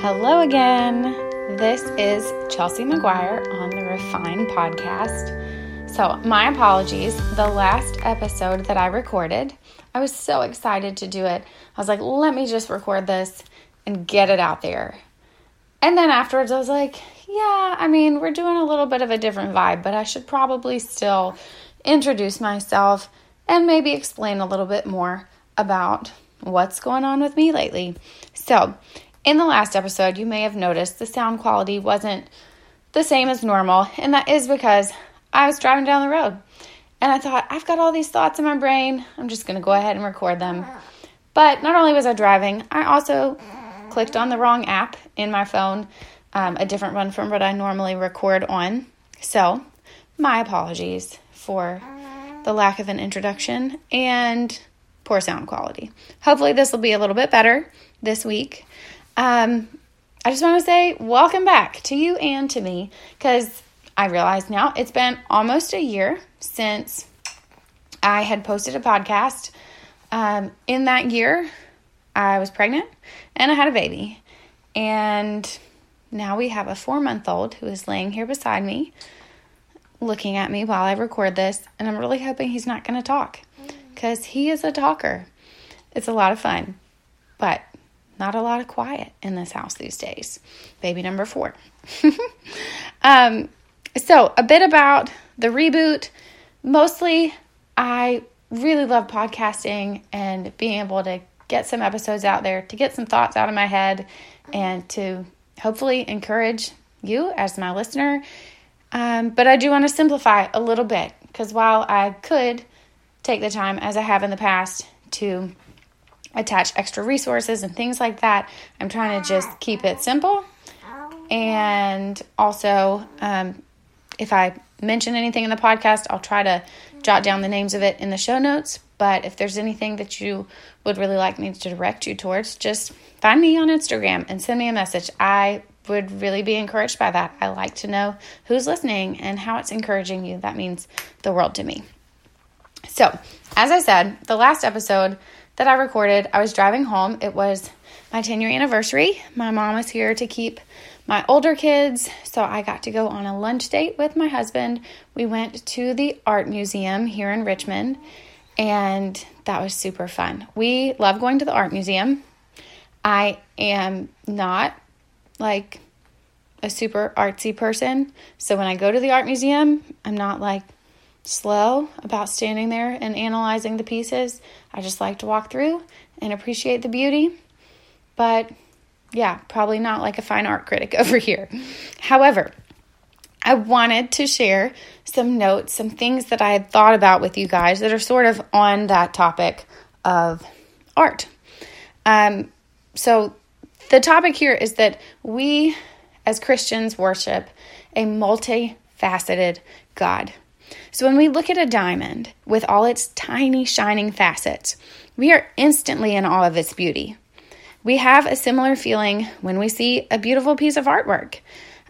Hello again. This is Chelsea McGuire on the Refine podcast. So, my apologies. The last episode that I recorded, I was so excited to do it. I was like, let me just record this and get it out there. And then afterwards, I was like, yeah, I mean, we're doing a little bit of a different vibe, but I should probably still introduce myself and maybe explain a little bit more about what's going on with me lately. So, in the last episode, you may have noticed the sound quality wasn't the same as normal, and that is because I was driving down the road and I thought, I've got all these thoughts in my brain, I'm just going to go ahead and record them. But not only was I driving, I also clicked on the wrong app in my phone, um, a different one from what I normally record on. So, my apologies for the lack of an introduction and poor sound quality. Hopefully, this will be a little bit better this week. Um, I just want to say welcome back to you and to me because I realize now it's been almost a year since I had posted a podcast. Um, in that year, I was pregnant and I had a baby. And now we have a four month old who is laying here beside me, looking at me while I record this. And I'm really hoping he's not going to talk because he is a talker. It's a lot of fun. But not a lot of quiet in this house these days. Baby number four. um, so, a bit about the reboot. Mostly, I really love podcasting and being able to get some episodes out there, to get some thoughts out of my head, and to hopefully encourage you as my listener. Um, but I do want to simplify a little bit because while I could take the time, as I have in the past, to attach extra resources and things like that. I'm trying to just keep it simple. And also, um, if I mention anything in the podcast, I'll try to jot down the names of it in the show notes. But if there's anything that you would really like me to direct you towards, just find me on Instagram and send me a message. I would really be encouraged by that. I like to know who's listening and how it's encouraging you. That means the world to me. So, as I said, the last episode that I recorded. I was driving home. It was my 10 year anniversary. My mom was here to keep my older kids, so I got to go on a lunch date with my husband. We went to the art museum here in Richmond, and that was super fun. We love going to the art museum. I am not like a super artsy person, so when I go to the art museum, I'm not like slow about standing there and analyzing the pieces. I just like to walk through and appreciate the beauty. But yeah, probably not like a fine art critic over here. However, I wanted to share some notes, some things that I had thought about with you guys that are sort of on that topic of art. Um, so, the topic here is that we as Christians worship a multifaceted God. So when we look at a diamond with all its tiny shining facets, we are instantly in awe of its beauty. We have a similar feeling when we see a beautiful piece of artwork.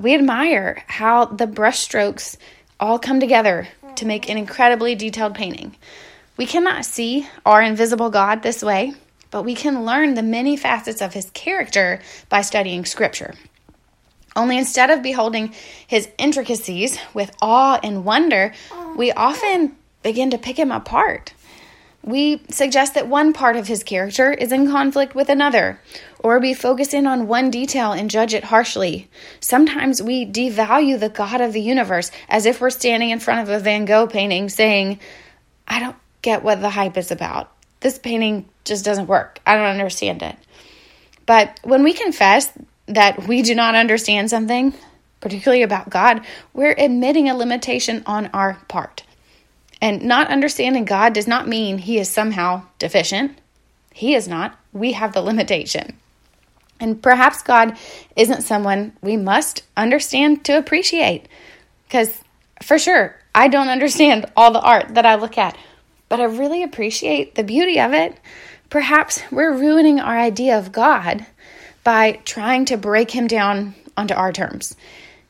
We admire how the brushstrokes all come together to make an incredibly detailed painting. We cannot see our invisible God this way, but we can learn the many facets of his character by studying scripture. Only instead of beholding his intricacies with awe and wonder, we often begin to pick him apart. We suggest that one part of his character is in conflict with another, or we focus in on one detail and judge it harshly. Sometimes we devalue the God of the universe as if we're standing in front of a Van Gogh painting saying, I don't get what the hype is about. This painting just doesn't work. I don't understand it. But when we confess that we do not understand something, particularly about God, we're admitting a limitation on our part. And not understanding God does not mean he is somehow deficient. He is not. We have the limitation. And perhaps God isn't someone we must understand to appreciate. Because for sure, I don't understand all the art that I look at, but I really appreciate the beauty of it. Perhaps we're ruining our idea of God by trying to break him down onto our terms.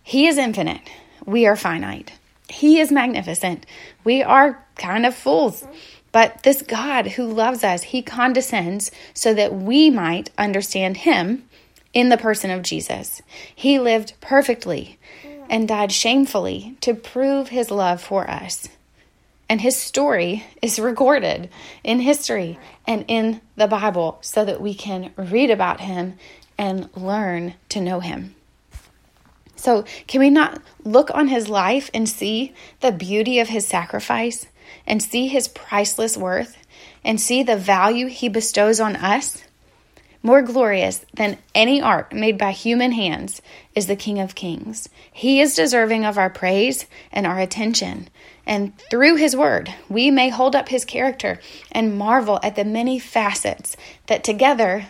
He is infinite, we are finite. He is magnificent, we are kind of fools. But this God who loves us, he condescends so that we might understand him in the person of Jesus. He lived perfectly and died shamefully to prove his love for us. And his story is recorded in history and in the Bible so that we can read about him and learn to know him. So, can we not look on his life and see the beauty of his sacrifice and see his priceless worth and see the value he bestows on us? More glorious than any art made by human hands is the King of Kings. He is deserving of our praise and our attention. And through his word, we may hold up his character and marvel at the many facets that together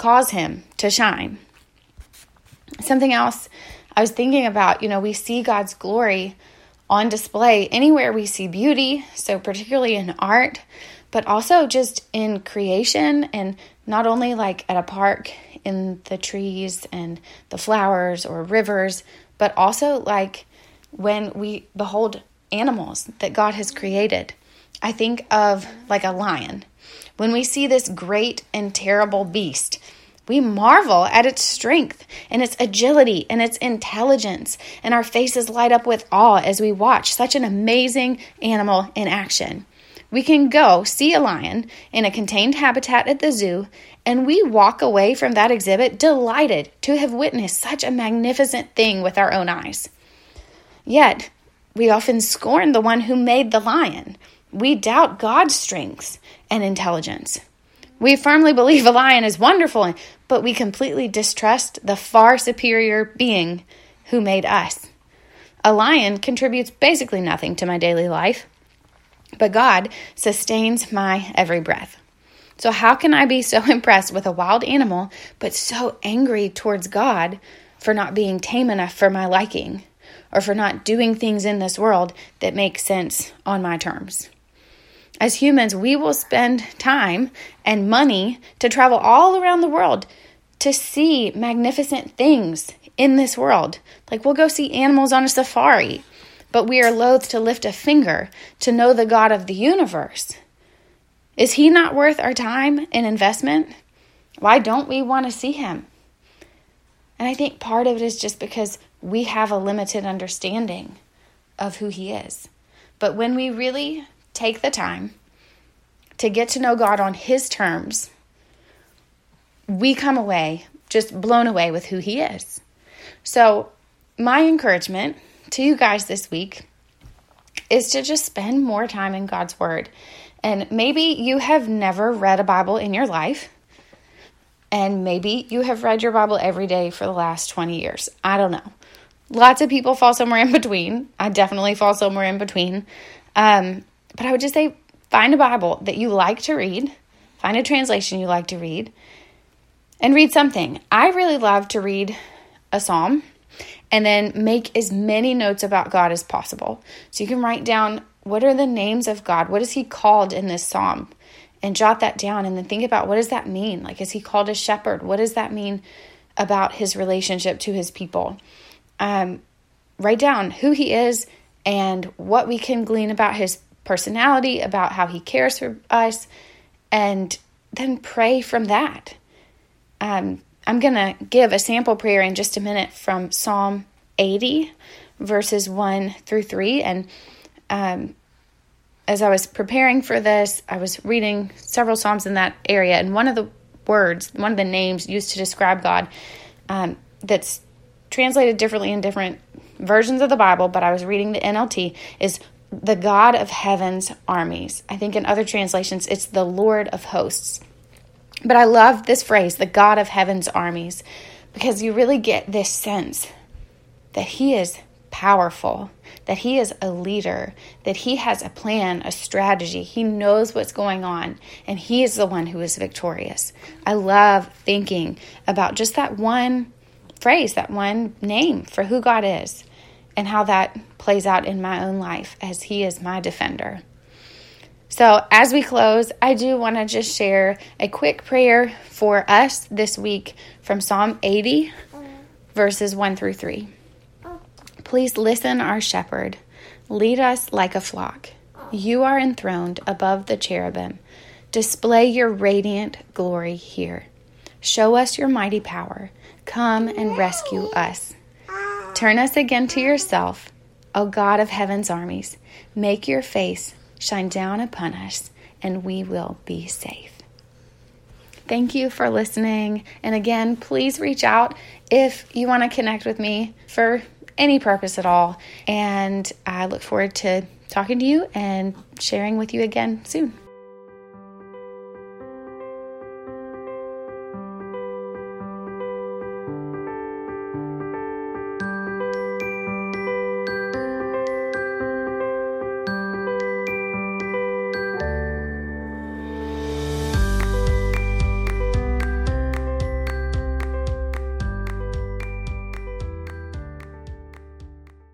cause him to shine. Something else I was thinking about, you know, we see God's glory on display anywhere we see beauty, so particularly in art, but also just in creation and not only like at a park in the trees and the flowers or rivers, but also like when we behold animals that God has created. I think of like a lion. When we see this great and terrible beast, we marvel at its strength and its agility and its intelligence, and our faces light up with awe as we watch such an amazing animal in action. We can go see a lion in a contained habitat at the zoo, and we walk away from that exhibit delighted to have witnessed such a magnificent thing with our own eyes. Yet, we often scorn the one who made the lion. We doubt God's strength and intelligence. We firmly believe a lion is wonderful, but we completely distrust the far superior being who made us. A lion contributes basically nothing to my daily life but God sustains my every breath. So, how can I be so impressed with a wild animal, but so angry towards God for not being tame enough for my liking, or for not doing things in this world that make sense on my terms? As humans, we will spend time and money to travel all around the world to see magnificent things in this world. Like, we'll go see animals on a safari but we are loath to lift a finger to know the God of the universe. Is he not worth our time and investment? Why don't we want to see him? And I think part of it is just because we have a limited understanding of who he is. But when we really take the time to get to know God on his terms, we come away just blown away with who he is. So, my encouragement to you guys this week is to just spend more time in God's Word. And maybe you have never read a Bible in your life, and maybe you have read your Bible every day for the last 20 years. I don't know. Lots of people fall somewhere in between. I definitely fall somewhere in between. Um, but I would just say find a Bible that you like to read, find a translation you like to read, and read something. I really love to read a psalm and then make as many notes about God as possible. So you can write down what are the names of God? What is he called in this psalm? And jot that down and then think about what does that mean? Like is he called a shepherd? What does that mean about his relationship to his people? Um, write down who he is and what we can glean about his personality, about how he cares for us, and then pray from that. Um, I'm going to give a sample prayer in just a minute from Psalm 80, verses 1 through 3. And um, as I was preparing for this, I was reading several Psalms in that area. And one of the words, one of the names used to describe God um, that's translated differently in different versions of the Bible, but I was reading the NLT, is the God of heaven's armies. I think in other translations, it's the Lord of hosts. But I love this phrase, the God of heaven's armies, because you really get this sense that He is powerful, that He is a leader, that He has a plan, a strategy. He knows what's going on, and He is the one who is victorious. I love thinking about just that one phrase, that one name for who God is, and how that plays out in my own life as He is my defender. So, as we close, I do want to just share a quick prayer for us this week from Psalm 80, verses 1 through 3. Please listen, our shepherd. Lead us like a flock. You are enthroned above the cherubim. Display your radiant glory here. Show us your mighty power. Come and rescue us. Turn us again to yourself, O God of heaven's armies. Make your face shine down upon us, and we will be safe. Thank you for listening. And again, please reach out if you want to connect with me for any purpose at all. And I look forward to talking to you and sharing with you again soon.